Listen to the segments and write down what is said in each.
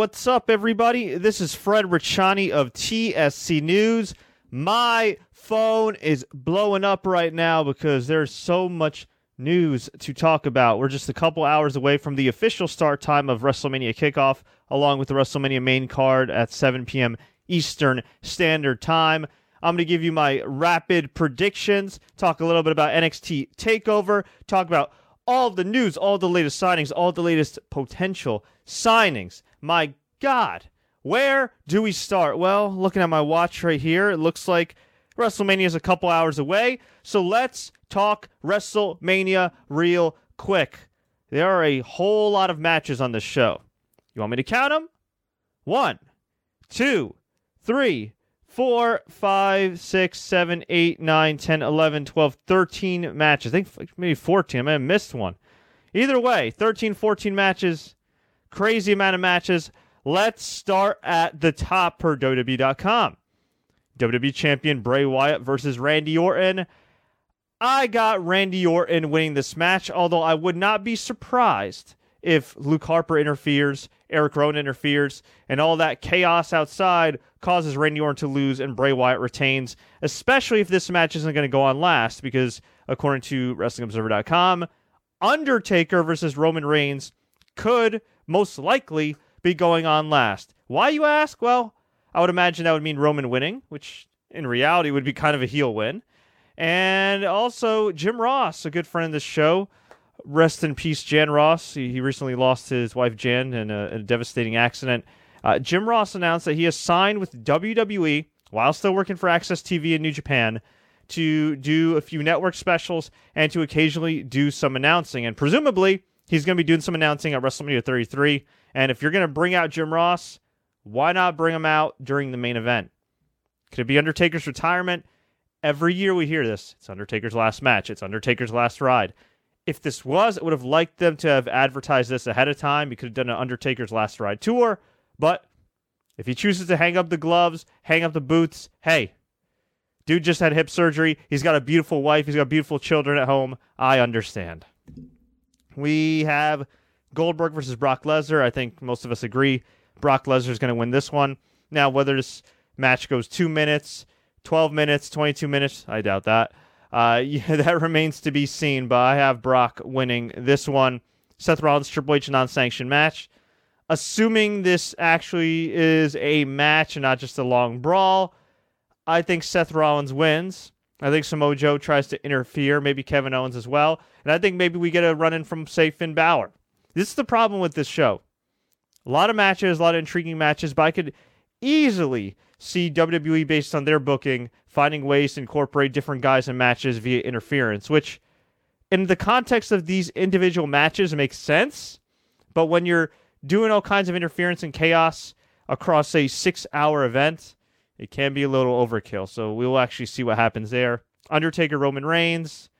what's up, everybody? This is Fred Ricciani of TSC News. My phone is blowing up right now because there's so much news to talk about. We're just a couple hours away from the official start time of WrestleMania kickoff, along with the WrestleMania main card at 7 p.m. Eastern Standard Time. I'm going to give you my rapid predictions, talk a little bit about NXT TakeOver, talk about all the news, all the latest signings, all the latest potential signings. My God, where do we start? Well, looking at my watch right here, it looks like WrestleMania is a couple hours away. So let's talk WrestleMania real quick. There are a whole lot of matches on this show. You want me to count them? One, two, three, four, five, six, seven, eight, nine, 10, 11, 12, 13 matches. I think maybe 14. I may have missed one. Either way, 13, 14 matches. Crazy amount of matches. Let's start at the top per WWE.com. WWE Champion Bray Wyatt versus Randy Orton. I got Randy Orton winning this match, although I would not be surprised if Luke Harper interferes, Eric Rowan interferes, and all that chaos outside causes Randy Orton to lose and Bray Wyatt retains, especially if this match isn't going to go on last, because according to WrestlingObserver.com, Undertaker versus Roman Reigns could most likely be going on last. Why, you ask? Well, I would imagine that would mean Roman winning, which in reality would be kind of a heel win. And also Jim Ross, a good friend of the show. Rest in peace, Jan Ross. He, he recently lost his wife Jan in a, a devastating accident. Uh, Jim Ross announced that he has signed with WWE while still working for AXS TV in New Japan to do a few network specials and to occasionally do some announcing. And presumably, he's going to be doing some announcing at WrestleMania 33. And if you're going to bring out Jim Ross, why not bring him out during the main event? Could it be Undertaker's retirement? Every year we hear this. It's Undertaker's last match. It's Undertaker's last ride. If this was, I would have liked them to have advertised this ahead of time. We could have done an Undertaker's last ride tour. But if he chooses to hang up the gloves, hang up the boots, hey, dude just had hip surgery. He's got a beautiful wife. He's got beautiful children at home. I understand. We have Goldberg versus Brock Lesnar. I think most of us agree Brock Lesnar is going to win this one. Now, whether this match goes two minutes, 12 minutes, 22 minutes, I doubt that. Uh, yeah, that remains to be seen, but I have Brock winning this one. Seth Rollins Triple H non sanctioned match. Assuming this actually is a match and not just a long brawl, I think Seth Rollins wins. I think Samoa Joe tries to interfere, maybe Kevin Owens as well. And I think maybe we get a run in from, say, Finn Balor. This is the problem with this show. A lot of matches, a lot of intriguing matches, but I could easily see WWE based on their booking finding ways to incorporate different guys in matches via interference, which in the context of these individual matches makes sense. But when you're doing all kinds of interference and chaos across a six hour event, it can be a little overkill. So we will actually see what happens there. Undertaker, Roman Reigns.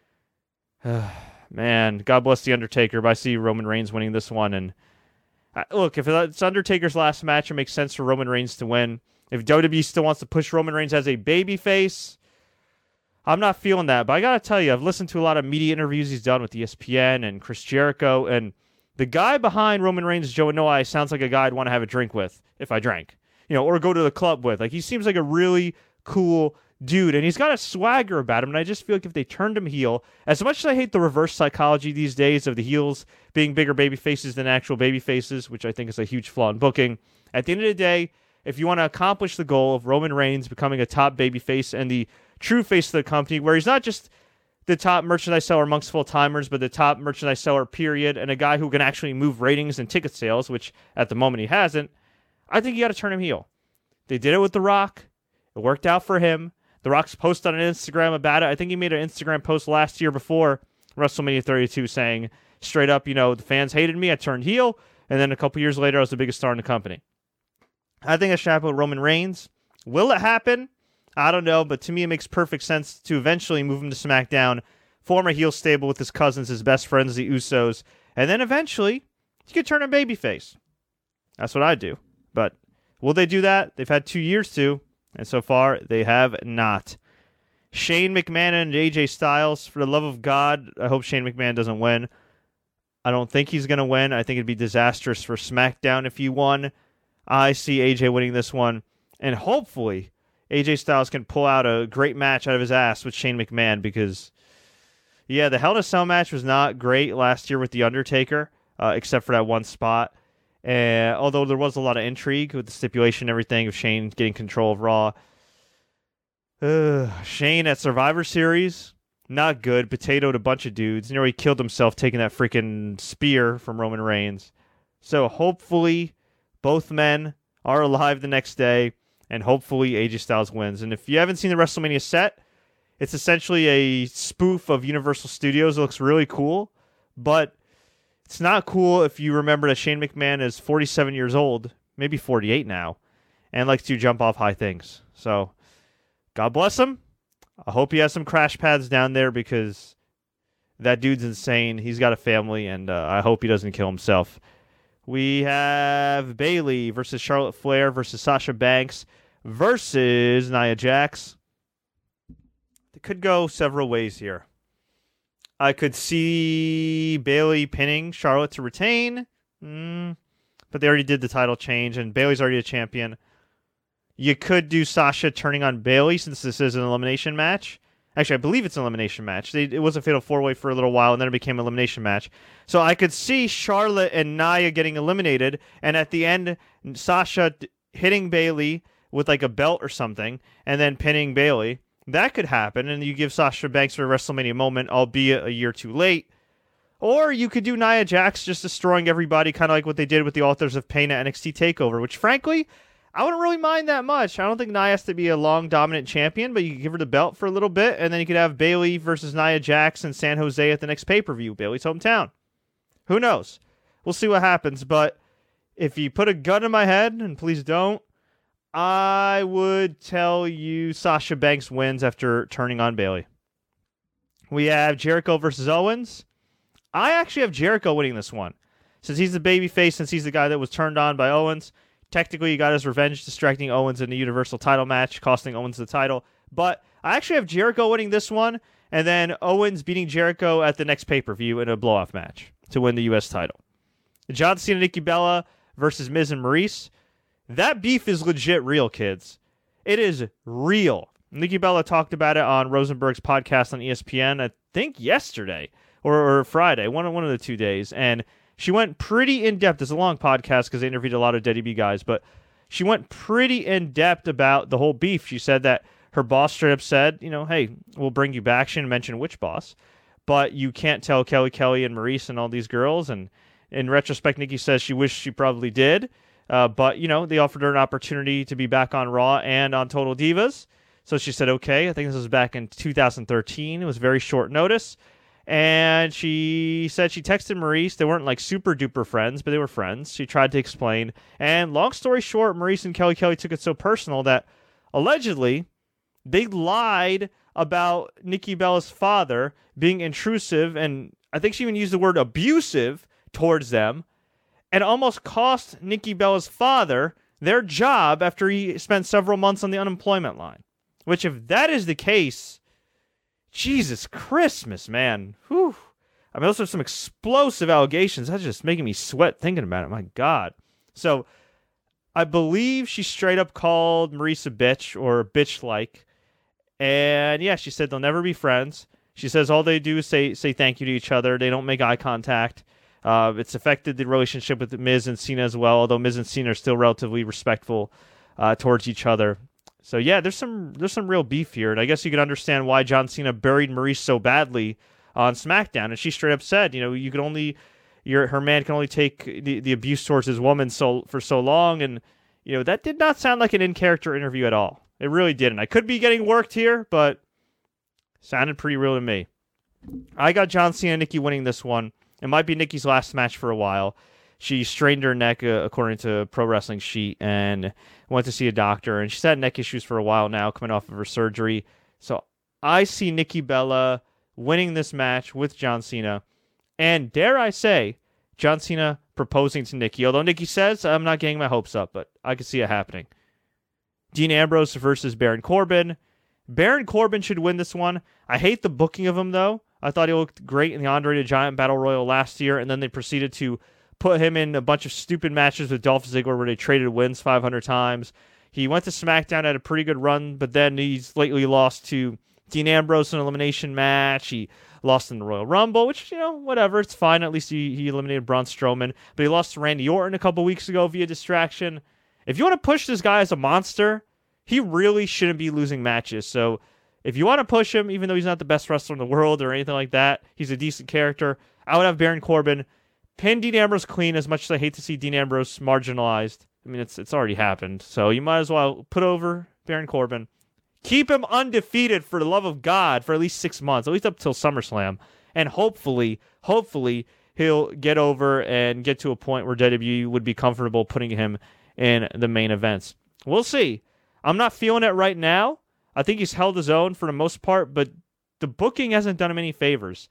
Man, God bless the Undertaker, but I see Roman Reigns winning this one. And uh, look, if it's Undertaker's last match, it makes sense for Roman Reigns to win. If WWE still wants to push Roman Reigns as a baby face, I'm not feeling that. But I got to tell you, I've listened to a lot of media interviews he's done with ESPN and Chris Jericho. And the guy behind Roman Reigns, Joe Anoa'i, sounds like a guy I'd want to have a drink with if I drank, you know, or go to the club with. Like, he seems like a really cool dude, and he's got a swagger about him. And I just feel like if they turned him heel, as much as I hate the reverse psychology these days of the heels being bigger baby faces than actual baby faces, which I think is a huge flaw in booking, at the end of the day, if you want to accomplish the goal of Roman Reigns becoming a top baby face and the true face of the company, where he's not just the top merchandise seller amongst full timers, but the top merchandise seller, period, and a guy who can actually move ratings and ticket sales, which at the moment he hasn't, I think you got to turn him heel. They did it with The Rock. It worked out for him. The Rock's post on Instagram about it. I think he made an Instagram post last year before WrestleMania 32 saying straight up, you know, the fans hated me. I turned heel. And then a couple years later, I was the biggest star in the company. I think it should happen with Roman Reigns. Will it happen? I don't know, but to me, it makes perfect sense to eventually move him to SmackDown, form a heel stable with his cousins, his best friends, the Usos, and then eventually you could turn a babyface. That's what I do. But will they do that? They've had two years to. And so far, they have not. Shane McMahon and AJ Styles, for the love of God, I hope Shane McMahon doesn't win. I don't think he's going to win. I think it'd be disastrous for SmackDown if he won. I see AJ winning this one, and hopefully AJ Styles can pull out a great match out of his ass with Shane McMahon because, yeah, the Hell in a Cell match was not great last year with The Undertaker, uh, except for that one spot. And although there was a lot of intrigue with the stipulation and everything of Shane getting control of Raw, uh, Shane at Survivor Series, not good. Potatoed a bunch of dudes. He killed himself taking that freaking spear from Roman Reigns. So hopefully, both men are alive the next day, and hopefully AJ Styles wins. And if you haven't seen the WrestleMania set, it's essentially a spoof of Universal Studios. It looks really cool, but it's not cool if you remember that Shane McMahon is 47 years old, maybe 48 now, and likes to jump off high things. So, God bless him. I hope he has some crash pads down there because that dude's insane. He's got a family, and uh, I hope he doesn't kill himself. We have Bayley versus Charlotte Flair versus Sasha Banks versus Nia Jax. It could go several ways here. I could see Bayley pinning Charlotte to retain, mm, but they already did the title change, and Bayley's already a champion. You could do Sasha turning on Bayley since this is an elimination match. Actually, I believe it's an elimination match. They, it was a fatal four way for a little while, and then it became an elimination match. So I could see Charlotte and Nia getting eliminated, and at the end, Sasha hitting Bayley with like a belt or something, and then pinning Bayley. That could happen, and you give Sasha Banks a WrestleMania moment, albeit a year too late. Or you could do Nia Jax just destroying everybody, kind of like what they did with the Authors of Pain at NXT TakeOver, which frankly, I wouldn't really mind that much. I don't think Nia has to be a long dominant champion, but you could give her the belt for a little bit, and then you could have Bayley versus Nia Jax in San Jose at the next pay per view, Bayley's hometown. Who knows? We'll see what happens, but if you put a gun in my head, and please don't, I would tell you Sasha Banks wins after turning on Bayley. We have Jericho versus Owens. I actually have Jericho winning this one. Since he's the babyface, since he's the guy that was turned on by Owens, technically he got his revenge distracting Owens in the Universal title match, costing Owens the title. But I actually have Jericho winning this one, and then Owens beating Jericho at the next pay per view in a blow off match to win the U.S. title. John Cena, Nikki Bella versus Miz and Maryse. That beef is legit real, kids. It is real. Nikki Bella talked about it on Rosenberg's podcast on ESPN, I think yesterday or, or Friday, one, one of the two days. And she went pretty in depth. It's a long podcast because they interviewed a lot of Daddy B guys, but she went pretty in depth about the whole beef. She said that her boss straight up said, you know, hey, we'll bring you back. She didn't mention which boss, but you can't tell Kelly Kelly and Maryse and all these girls. And in retrospect, Nikki says she wished she probably did uh, but, you know, they offered her an opportunity to be back on Raw and on Total Divas. So she said, okay. I think this was back in 2013. It was very short notice. And she said she texted Maryse. They weren't like super duper friends, but they were friends. She tried to explain. And long story short, Maryse and Kelly Kelly took it so personal that allegedly they lied about Nikki Bella's father being intrusive. And I think she even used the word abusive towards them and almost cost Nikki Bella's father their job after he spent several months on the unemployment line. Which, if that is the case, Jesus Christmas, man. Whew. I mean, those are some explosive allegations. That's just making me sweat thinking about it. My God. So, I believe she straight up called Maryse a bitch or bitch like. And yeah, she said they'll never be friends. She says all they do is say say thank you to each other. They don't make eye contact. Uh, it's affected the relationship with Miz and Cena as well, although Miz and Cena are still relatively respectful uh, towards each other. So yeah, there's some there's some real beef here, and I guess you can understand why John Cena buried Maryse so badly on SmackDown. And she straight up said, you know, you can only your her man can only take the, the abuse towards his woman so for so long, and you know that did not sound like an in character interview at all. It really didn't. I could be getting worked here, but sounded pretty real to me. I got John Cena, and Nikki winning this one. It might be Nikki's last match for a while. She strained her neck, uh, according to Pro Wrestling Sheet, and went to see a doctor. And she's had neck issues for a while now, coming off of her surgery. So I see Nikki Bella winning this match with John Cena. And dare I say, John Cena proposing to Nikki. Although Nikki says, I'm not getting my hopes up, but I can see it happening. Dean Ambrose versus Baron Corbin. Baron Corbin should win this one. I hate the booking of him, though. I thought he looked great in the Andre the Giant Battle Royal last year, and then they proceeded to put him in a bunch of stupid matches with Dolph Ziggler where they traded wins 500 times. He went to SmackDown at a pretty good run, but then he's lately lost to Dean Ambrose in an elimination match. He lost in the Royal Rumble, which, you know, whatever. It's fine. At least he, he eliminated Braun Strowman. But he lost to Randy Orton a couple weeks ago via distraction. If you want to push this guy as a monster, he really shouldn't be losing matches. So if you want to push him, even though he's not the best wrestler in the world or anything like that, he's a decent character. I would have Baron Corbin pin Dean Ambrose clean as much as I hate to see Dean Ambrose marginalized. I mean, it's it's already happened. So you might as well put over Baron Corbin. Keep him undefeated for the love of God for at least six months, at least up till SummerSlam. And hopefully, hopefully, he'll get over and get to a point where WWE would be comfortable putting him in the main events. We'll see. I'm not feeling it right now. I think he's held his own for the most part, but the booking hasn't done him any favors.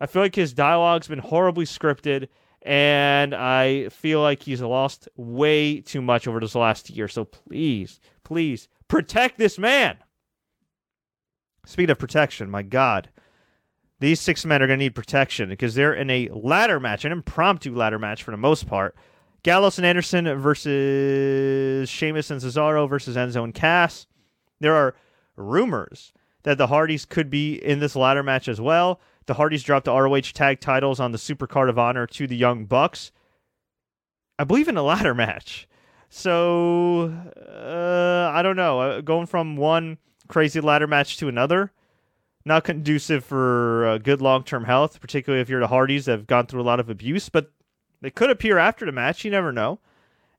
I feel like his dialogue's been horribly scripted, and I feel like he's lost way too much over this last year. So please, please protect this man. Speaking of protection, my God, these six men are going to need protection because they're in a ladder match, an impromptu ladder match for the most part. Gallows and Anderson versus Sheamus and Cesaro versus Enzo and Cass. There are rumors that the Hardys could be in this ladder match as well. The Hardys dropped the ROH tag titles on the Super Card of Honor to the Young Bucks. I believe in a ladder match. So, uh, I don't know. Uh, going from one crazy ladder match to another, not conducive for uh, good long term health, particularly if you're the Hardys that have gone through a lot of abuse. But they could appear after the match. You never know.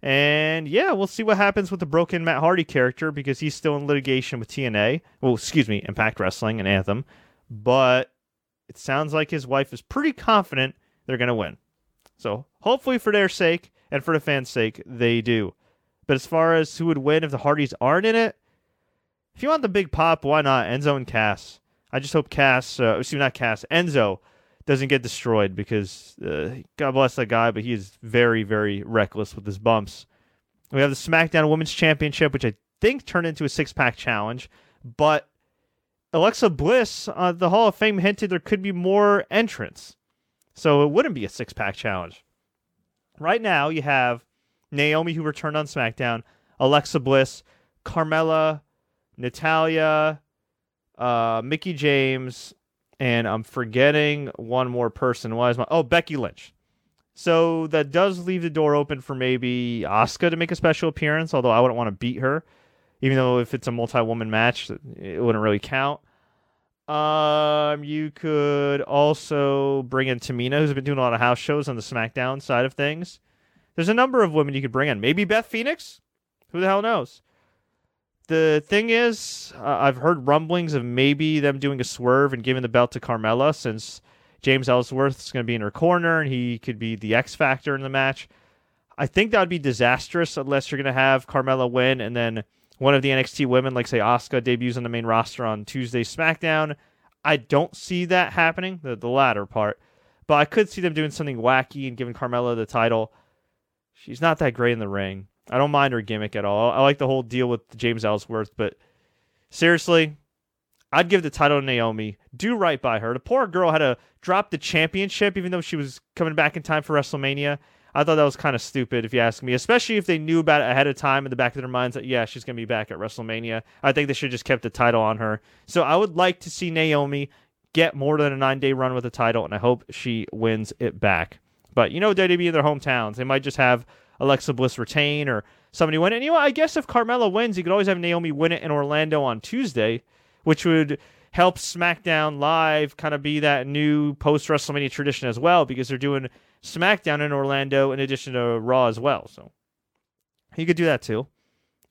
And yeah, we'll see what happens with the broken Matt Hardy character because he's still in litigation with TNA. Well, excuse me, Impact Wrestling and Anthem. But it sounds like his wife is pretty confident they're going to win. So hopefully, for their sake and for the fans' sake, they do. But as far as who would win if the Hardys aren't in it, if you want the big pop, why not Enzo and Cass? I just hope Cass, uh, excuse me, not Cass, Enzo doesn't get destroyed because uh, God bless that guy, but he is very, very reckless with his bumps. We have the SmackDown Women's Championship, which I think turned into a six pack challenge, but Alexa Bliss, uh, the Hall of Fame hinted there could be more entrants, so it wouldn't be a six pack challenge. Right now, you have Naomi, who returned on SmackDown, Alexa Bliss, Carmella, Natalya, uh, Mickie James, and I'm forgetting one more person. Why is my oh Becky Lynch? So that does leave the door open for maybe Asuka to make a special appearance. Although I wouldn't want to beat her, even though if it's a multi-woman match, it wouldn't really count. Um, you could also bring in Tamina, who's been doing a lot of house shows on the SmackDown side of things. There's a number of women you could bring in. Maybe Beth Phoenix. Who the hell knows? The thing is, uh, I've heard rumblings of maybe them doing a swerve and giving the belt to Carmella since James Ellsworth is going to be in her corner and he could be the X factor in the match. I think that would be disastrous unless you're going to have Carmella win and then one of the NXT women, like say Asuka, debuts on the main roster on Tuesday SmackDown. I don't see that happening, the, the latter part, but I could see them doing something wacky and giving Carmella the title. She's not that great in the ring. I don't mind her gimmick at all. I like the whole deal with James Ellsworth, but seriously, I'd give the title to Naomi. Do right by her. The poor girl had to drop the championship, even though she was coming back in time for WrestleMania. I thought that was kind of stupid, if you ask me, especially if they knew about it ahead of time in the back of their minds that, yeah, she's going to be back at WrestleMania. I think they should have just kept the title on her. So I would like to see Naomi get more than a nine day run with the title, and I hope she wins it back. But you know, WWE in their hometowns, they might just have Alexa Bliss retain or somebody win. And you know, I guess if Carmella wins, you could always have Naomi win it in Orlando on Tuesday, which would help SmackDown Live kind of be that new post WrestleMania tradition as well, because they're doing SmackDown in Orlando in addition to Raw as well. So you could do that too.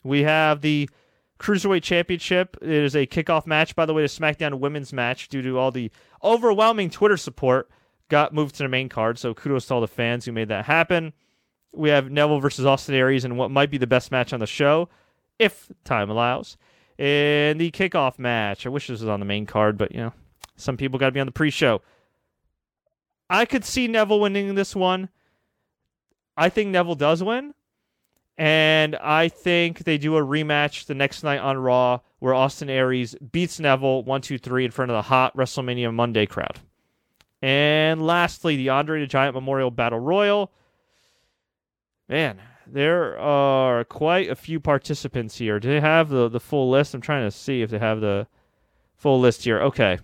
We have the Cruiserweight Championship. It is a kickoff match, by the way, to SmackDown Women's match due to all the overwhelming Twitter support. Got moved to the main card, so kudos to all the fans who made that happen. We have Neville versus Austin Aries in what might be the best match on the show, if time allows. In the kickoff match, I wish this was on the main card, but you know, some people got to be on the pre-show. I could see Neville winning this one. I think Neville does win. And I think they do a rematch the next night on Raw where Austin Aries beats Neville 1 2 3 in front of the hot WrestleMania Monday crowd. And lastly, the Andre the Giant Memorial Battle Royal. Man, there are quite a few participants here. Do they have the, the full list? I'm trying to see if they have the full list here. Okay.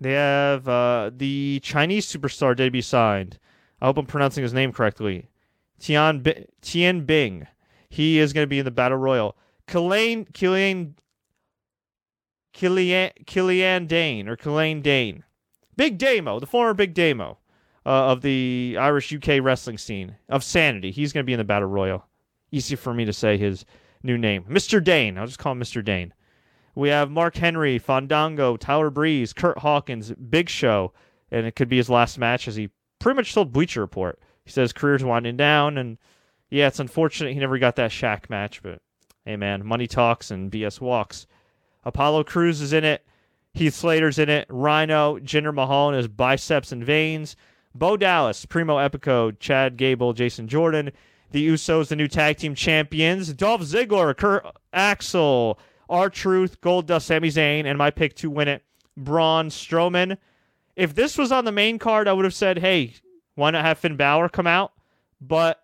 They have uh, the Chinese superstar debut signed. I hope I'm pronouncing his name correctly. Tian, B- Tian Bing. He is going to be in the Battle Royal. Killian, Killian, Killian, Killian Dain, or Killian Dain. Big Damo, the former Big Damo uh, of the Irish UK wrestling scene, of Sanity. He's going to be in the Battle Royal. Easy for me to say his new name. Mr. Dain. I'll just call him Mr. Dain. We have Mark Henry, Fandango, Tyler Breeze, Kurt Hawkins, Big Show, and it could be his last match as he pretty much told Bleacher Report. He says career's winding down, and yeah, it's unfortunate he never got that Shaq match, but hey, man, money talks and BS walks. Apollo Crews is in it. Heath Slater's in it. Rhino, Jinder Mahal in his biceps and veins. Bo Dallas, Primo Epico, Chad Gable, Jason Jordan. The Usos, the new tag team champions. Dolph Ziggler, Curt Axel, R-Truth, Goldust, Sami Zayn, and my pick to win it, Braun Strowman. If this was on the main card, I would have said, hey, why not have Finn Balor come out? But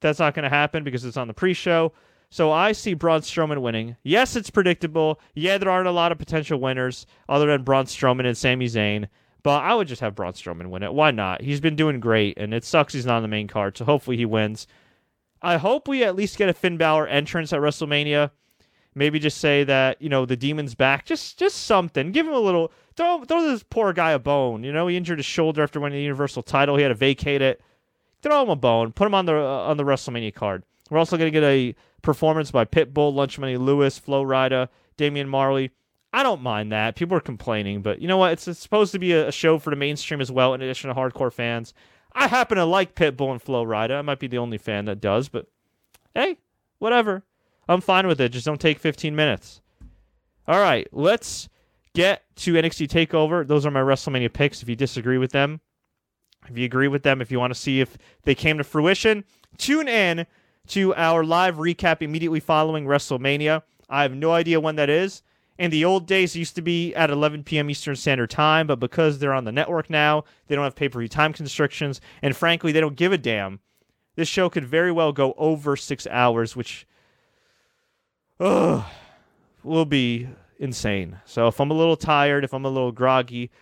that's not going to happen because it's on the pre-show. So I see Braun Strowman winning. Yes, it's predictable. Yeah, there aren't a lot of potential winners other than Braun Strowman and Sami Zayn. But I would just have Braun Strowman win it. Why not? He's been doing great, and it sucks he's not on the main card. So hopefully he wins. I hope we at least get a Finn Balor entrance at WrestleMania. Maybe just say that you know the demon's back. Just just something. Give him a little. Throw throw this poor guy a bone. You know he injured his shoulder after winning the Universal title. He had to vacate it. Throw him a bone. Put him on the uh, on the WrestleMania card. We're also going to get a performance by Pitbull, Lunch Money Lewis, Flo Rida, Damian Marley. I don't mind that. People are complaining, but you know what? It's, supposed to be a, show for the mainstream as well, in addition to hardcore fans. I happen to like Pitbull and Flo Rida. I might be the only fan that does, but hey, whatever. I'm fine with it. Just don't take 15 minutes. All right, let's get to NXT Takeover. Those are my WrestleMania picks. If you disagree with them, if you agree with them, if you want to see if they came to fruition, tune in to our live recap immediately following WrestleMania. I have no idea when that is. In the old days, it used to be at 11 p.m. Eastern Standard Time, but because they're on the network now, they don't have pay per view time constrictions, and frankly, they don't give a damn. This show could very well go over six hours, which ugh, will be insane. So if I'm a little tired, if I'm a little groggy,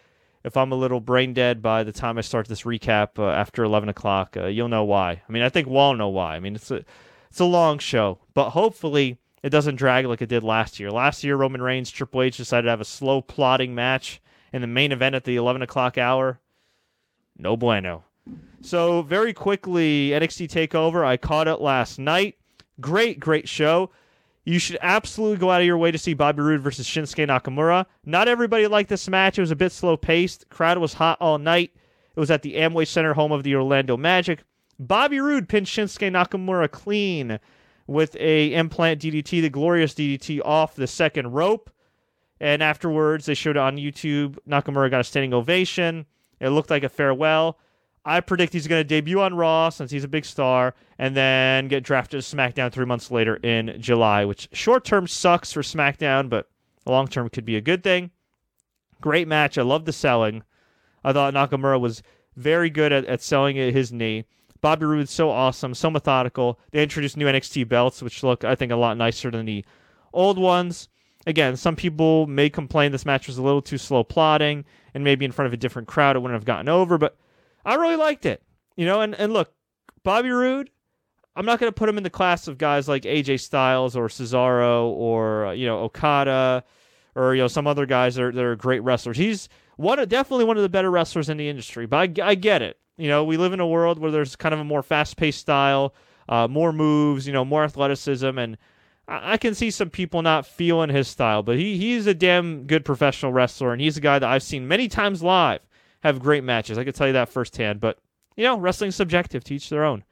if I'm a little brain dead by the time I start this recap uh, after 11 o'clock, uh, you'll know why. I mean, I think we'll all know why. I mean, it's a it's a long show, but hopefully it doesn't drag like it did last year. Last year, Roman Reigns, Triple H decided to have a slow plotting match in the main event at the 11 o'clock hour. No bueno. So very quickly, NXT Takeover. I caught it last night. Great, great show. You should absolutely go out of your way to see Bobby Roode versus Shinsuke Nakamura. Not everybody liked this match. It was a bit slow paced. Crowd was hot all night. It was at the Amway Center, home of the Orlando Magic. Bobby Roode pinned Shinsuke Nakamura clean with a implant DDT, the glorious DDT off the second rope. And afterwards, they showed it on YouTube. Nakamura got a standing ovation. It looked like a farewell. I predict he's going to debut on Raw since he's a big star and then get drafted to SmackDown three months later in July, which short term sucks for SmackDown, but long term could be a good thing. Great match. I love the selling. I thought Nakamura was very good at, at selling his knee. Bobby Roode's so awesome, so methodical. They introduced new NXT belts, which look, I think, a lot nicer than the old ones. Again, some people may complain this match was a little too slow plotting, and maybe in front of a different crowd it wouldn't have gotten over, but I really liked it. You know, and, and look, Bobby Roode, I'm not going to put him in the class of guys like AJ Styles or Cesaro or, uh, you know, Okada or, you know, some other guys that are, that are great wrestlers. He's one definitely one of the better wrestlers in the industry, but I, I get it. You know, we live in a world where there's kind of a more fast paced style, uh, more moves, you know, more athleticism, and I, I can see some people not feeling his style, but he, he's a damn good professional wrestler, and he's a guy that I've seen many times live have great matches. I can tell you that firsthand. But, you know, wrestling's subjective to each their own.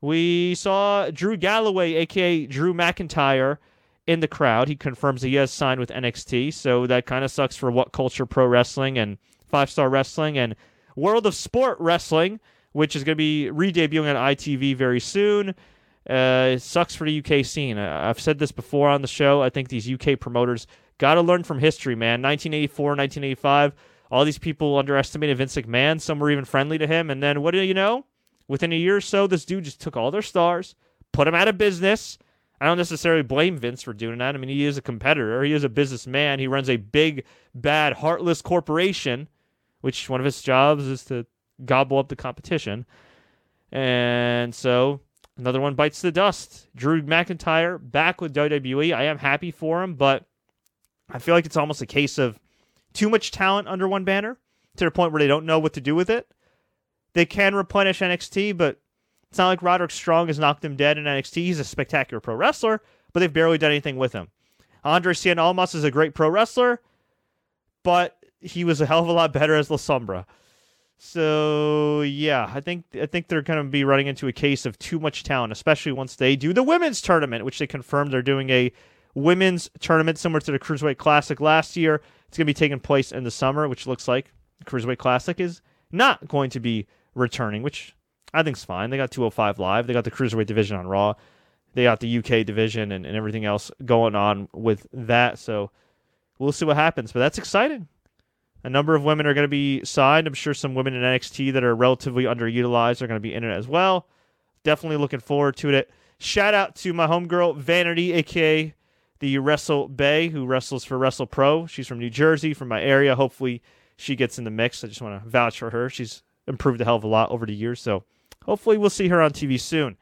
We saw Drew Galloway, aka Drew McIntyre, in the crowd. He confirms that he has signed with NXT, so that kind of sucks for What Culture Pro Wrestling and Five Star Wrestling and World of Sport Wrestling, which is going to be re debuting on ITV very soon. Uh, it sucks for the UK scene. I've said this before on the show. I think these UK promoters got to learn from history, man. 1984, 1985 all these people underestimated Vince McMahon. Some were even friendly to him. And then what do you know? Within a year or so, this dude just took all their stars, put them out of business. I don't necessarily blame Vince for doing that. I mean, he is a competitor, he is a businessman. He runs a big, bad, heartless corporation, which one of his jobs is to gobble up the competition. And so another one bites the dust. Drew McIntyre back with WWE. I am happy for him, but I feel like it's almost a case of too much talent under one banner to the point where they don't know what to do with it. They can replenish NXT, but it's not like Roderick Strong has knocked him dead in NXT. He's a spectacular pro wrestler, but they've barely done anything with him. Andre Cien Almas is a great pro wrestler, but he was a hell of a lot better as La Sombra. So yeah, I think I think they're going to be running into a case of too much talent, especially once they do the women's tournament, which they confirmed they're doing a women's tournament similar to the Cruiserweight Classic last year. It's going to be taking place in the summer, which looks like the Cruiserweight Classic is not going to be returning, which I think is fine. They got 205 live. They got the Cruiserweight division on Raw. They got the UK division and, and everything else going on with that. So we'll see what happens. But that's exciting. A number of women are going to be signed. I'm sure some women in NXT that are relatively underutilized are going to be in it as well. Definitely looking forward to it. Shout out to my homegirl, Vanity, aka the Wrestle Bay, who wrestles for Wrestle Pro. She's from New Jersey, from my area. Hopefully, she gets in the mix. I just want to vouch for her. She's improved a hell of a lot over the years. So hopefully, we'll see her on TV soon.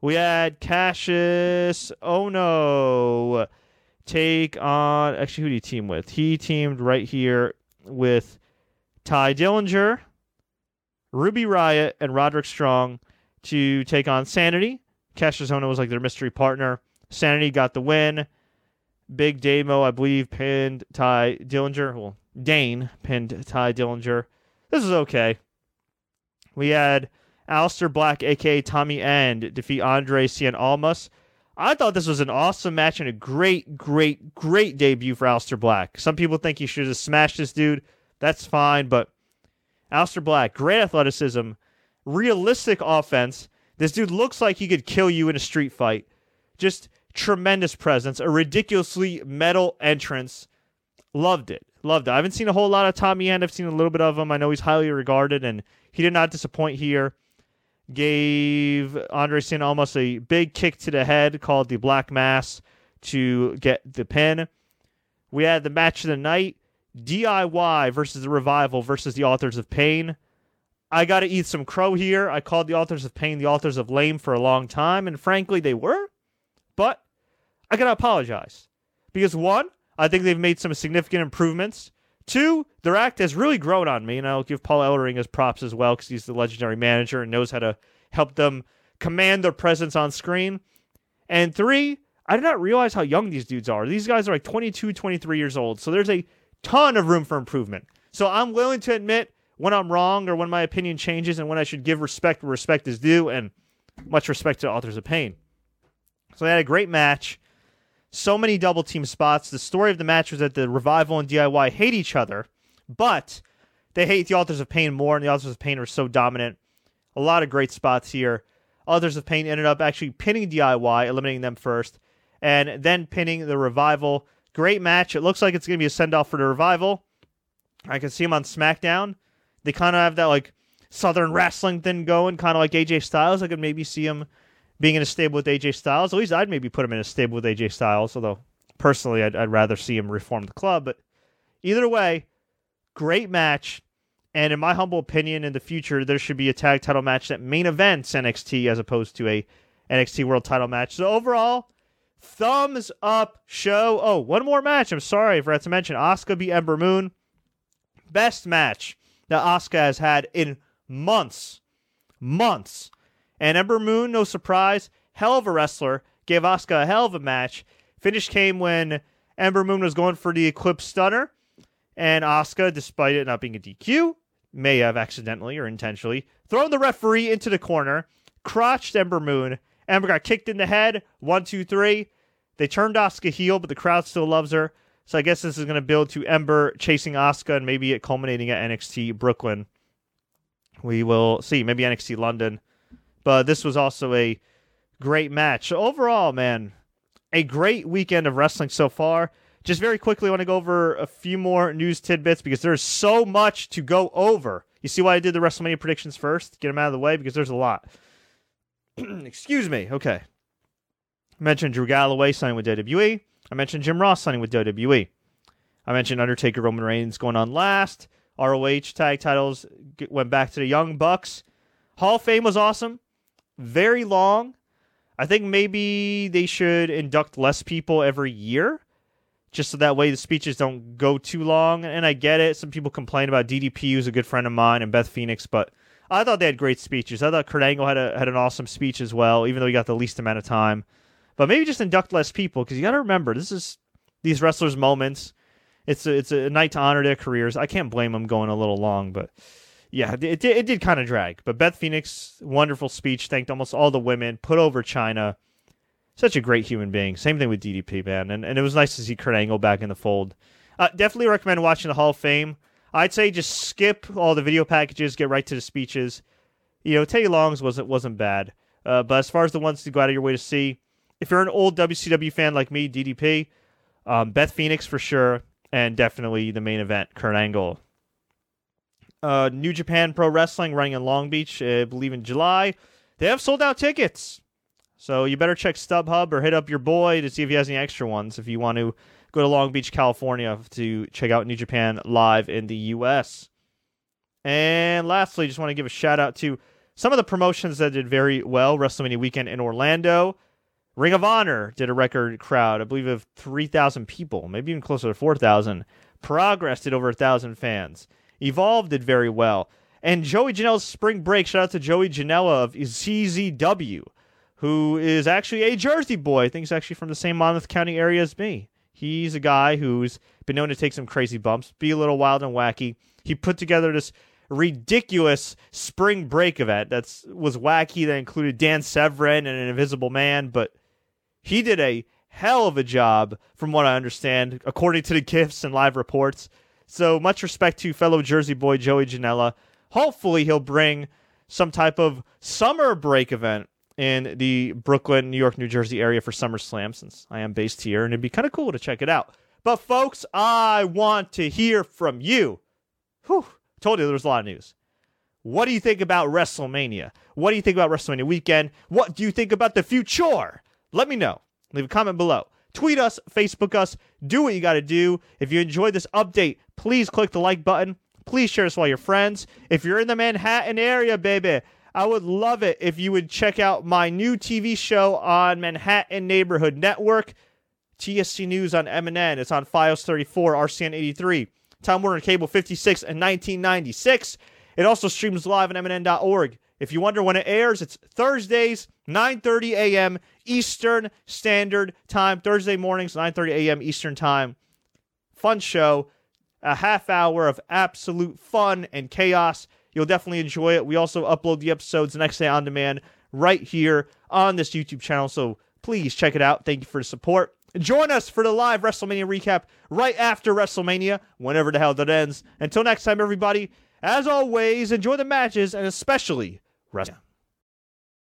We had Kassius Ohno take on. Actually, who did he team with? He teamed right here with Tye Dillinger, Ruby Riot, and Roderick Strong to take on Sanity. Ohno was like their mystery partner. Sanity got the win. Big Damo, I believe, pinned Tye Dillinger. Well, Dain pinned Tye Dillinger. This is okay. We had Aleister Black, aka Tommy End, defeat Andre Cien Almas. I thought this was an awesome match and a great, great, great debut for Aleister Black. Some people think he should have smashed this dude. That's fine, but Aleister Black, great athleticism, realistic offense. This dude looks like he could kill you in a street fight. Just tremendous presence, a ridiculously metal entrance. Loved it. Loved it. I haven't seen a whole lot of Tommy End. I've seen a little bit of him. I know he's highly regarded, and he did not disappoint here. Gave Andre Cien Almas a big kick to the head called the Black Mass to get the pin. We had the match of the night DIY versus the Revival versus the Authors of Pain. I got to eat some crow here. I called the Authors of Pain the Authors of Lame for a long time, and frankly, they were. But I got to apologize. Because one, I think they've made some significant improvements. Two, their act has really grown on me, and I'll give Paul Ellering his props as well because he's the legendary manager and knows how to help them command their presence on screen. And three, I did not realize how young these dudes are. These guys are like 22, 23 years old. So there's a ton of room for improvement. So I'm willing to admit when I'm wrong or when my opinion changes and when I should give respect where respect is due, and much respect to Authors of Pain. So they had a great match. So many double team spots. The story of the match was that the Revival and DIY hate each other, but they hate the Authors of Pain more, and the Authors of Pain are so dominant. A lot of great spots here. Authors of Pain ended up actually pinning DIY, eliminating them first, and then pinning the Revival. Great match. It looks like it's going to be a send off for the Revival. I can see them on SmackDown. They kind of have that like Southern wrestling thing going, kind of like AJ Styles. I could maybe see them being in a stable with AJ Styles. At least I'd maybe put him in a stable with AJ Styles, although personally I'd, I'd rather see him reform the club. But either way, great match. And in my humble opinion, in the future, there should be a tag title match that main events NXT as opposed to a NXT World Title match. So overall, thumbs up show. Oh, one more match. I'm sorry, I forgot to mention. Asuka beat Ember Moon. Best match that Asuka has had in months. Months. And Ember Moon, no surprise, hell of a wrestler, gave Asuka a hell of a match. Finish came when Ember Moon was going for the Eclipse Stunner, and Asuka, despite it not being a DQ, may have accidentally or intentionally thrown the referee into the corner, crotched Ember Moon. Ember got kicked in the head. One, two, three. They turned Asuka heel, but the crowd still loves her. So I guess this is going to build to Ember chasing Asuka and maybe it culminating at NXT Brooklyn. We will see. Maybe NXT London. But this was also a great match. Overall, man, a great weekend of wrestling so far. Just very quickly, I want to go over a few more news tidbits because there's so much to go over. You see why I did the WrestleMania predictions first? Get them out of the way because there's a lot. Excuse me. Okay. I mentioned Drew Galloway signing with WWE. I mentioned Jim Ross signing with WWE. I mentioned Undertaker Roman Reigns going on last. ROH tag titles went back to the Young Bucks. Hall of Fame was awesome. Very long. I think maybe they should induct less people every year just so that way the speeches don't go too long. And I get it. Some people complain about DDP, who's a good friend of mine, and Beth Phoenix, but I thought they had great speeches. I thought Kurt Angle had a, had an awesome speech as well, even though he got the least amount of time. But maybe just induct less people because you got to remember this is these wrestlers' moments. It's a, it's a night to honor their careers. I can't blame them going a little long, but yeah, it, it, did kind of drag. But Beth Phoenix, wonderful speech, thanked almost all the women, put over Chyna. such a great human being. Same thing with DDP, man. And, and it was nice to see Kurt Angle back in the fold. Uh, definitely recommend watching the Hall of Fame. I'd say just skip all the video packages, get right to the speeches. You know, Teddy Long's wasn't wasn't bad. Uh, but as far as the ones to go out of your way to see, if you're an old WCW fan like me, DDP, um, Beth Phoenix for sure, and definitely the main event, Kurt Angle. Uh, New Japan Pro Wrestling running in Long Beach, I believe in July. They have sold out tickets. So you better check StubHub or hit up your boy to see if he has any extra ones if you want to go to Long Beach, California to check out New Japan live in the US. And lastly, just want to give a shout out to some of the promotions that did very well WrestleMania weekend in Orlando. Ring of Honor did a record crowd, I believe, of 3,000 people, maybe even closer to 4,000. Progress did over 1,000 fans. Evolve did very well. And Joey Janela's spring break, shout out to Joey Janela of CZW who is actually a Jersey boy. I think he's actually from the same Monmouth County area as me. He's a guy who's been known to take some crazy bumps, be a little wild and wacky. He put together this ridiculous spring break event that was wacky that included Dan Severn and an Invisible Man, but he did a hell of a job from what I understand, according to the gifts and live reports. So much respect to fellow Jersey boy Joey Janela. Hopefully he'll bring some type of summer break event in the Brooklyn, New York, New Jersey area for SummerSlam since I am based here, and it'd be kind of cool to check it out. But folks, I want to hear from you. Whew, told you there was a lot of news. What do you think about WrestleMania? What do you think about WrestleMania weekend? What do you think about the future? Let me know. Leave a comment below. Tweet us, Facebook us, do what you got to do. If you enjoyed this update, please click the like button. Please share this with all your friends. If you're in the Manhattan area, baby, I would love it if you would check out my new TV show on Manhattan Neighborhood Network, TSC News on MNN. It's on FiOS 34, RCN 83, Time Warner Cable 56, and 1996. It also streams live on MNN.org. If you wonder when it airs, it's Thursdays, 9:30 a.m. Eastern Standard Time. Thursday mornings, 9:30 a.m. Eastern Time. Fun show, a half hour of absolute fun and chaos. You'll definitely enjoy it. We also upload the episodes the next day on demand right here on this YouTube channel. So please check it out. Thank you for the support. Join us for the live WrestleMania recap right after WrestleMania, whenever the hell that ends. Until next time, everybody, as always, enjoy the matches and especially WrestleMania.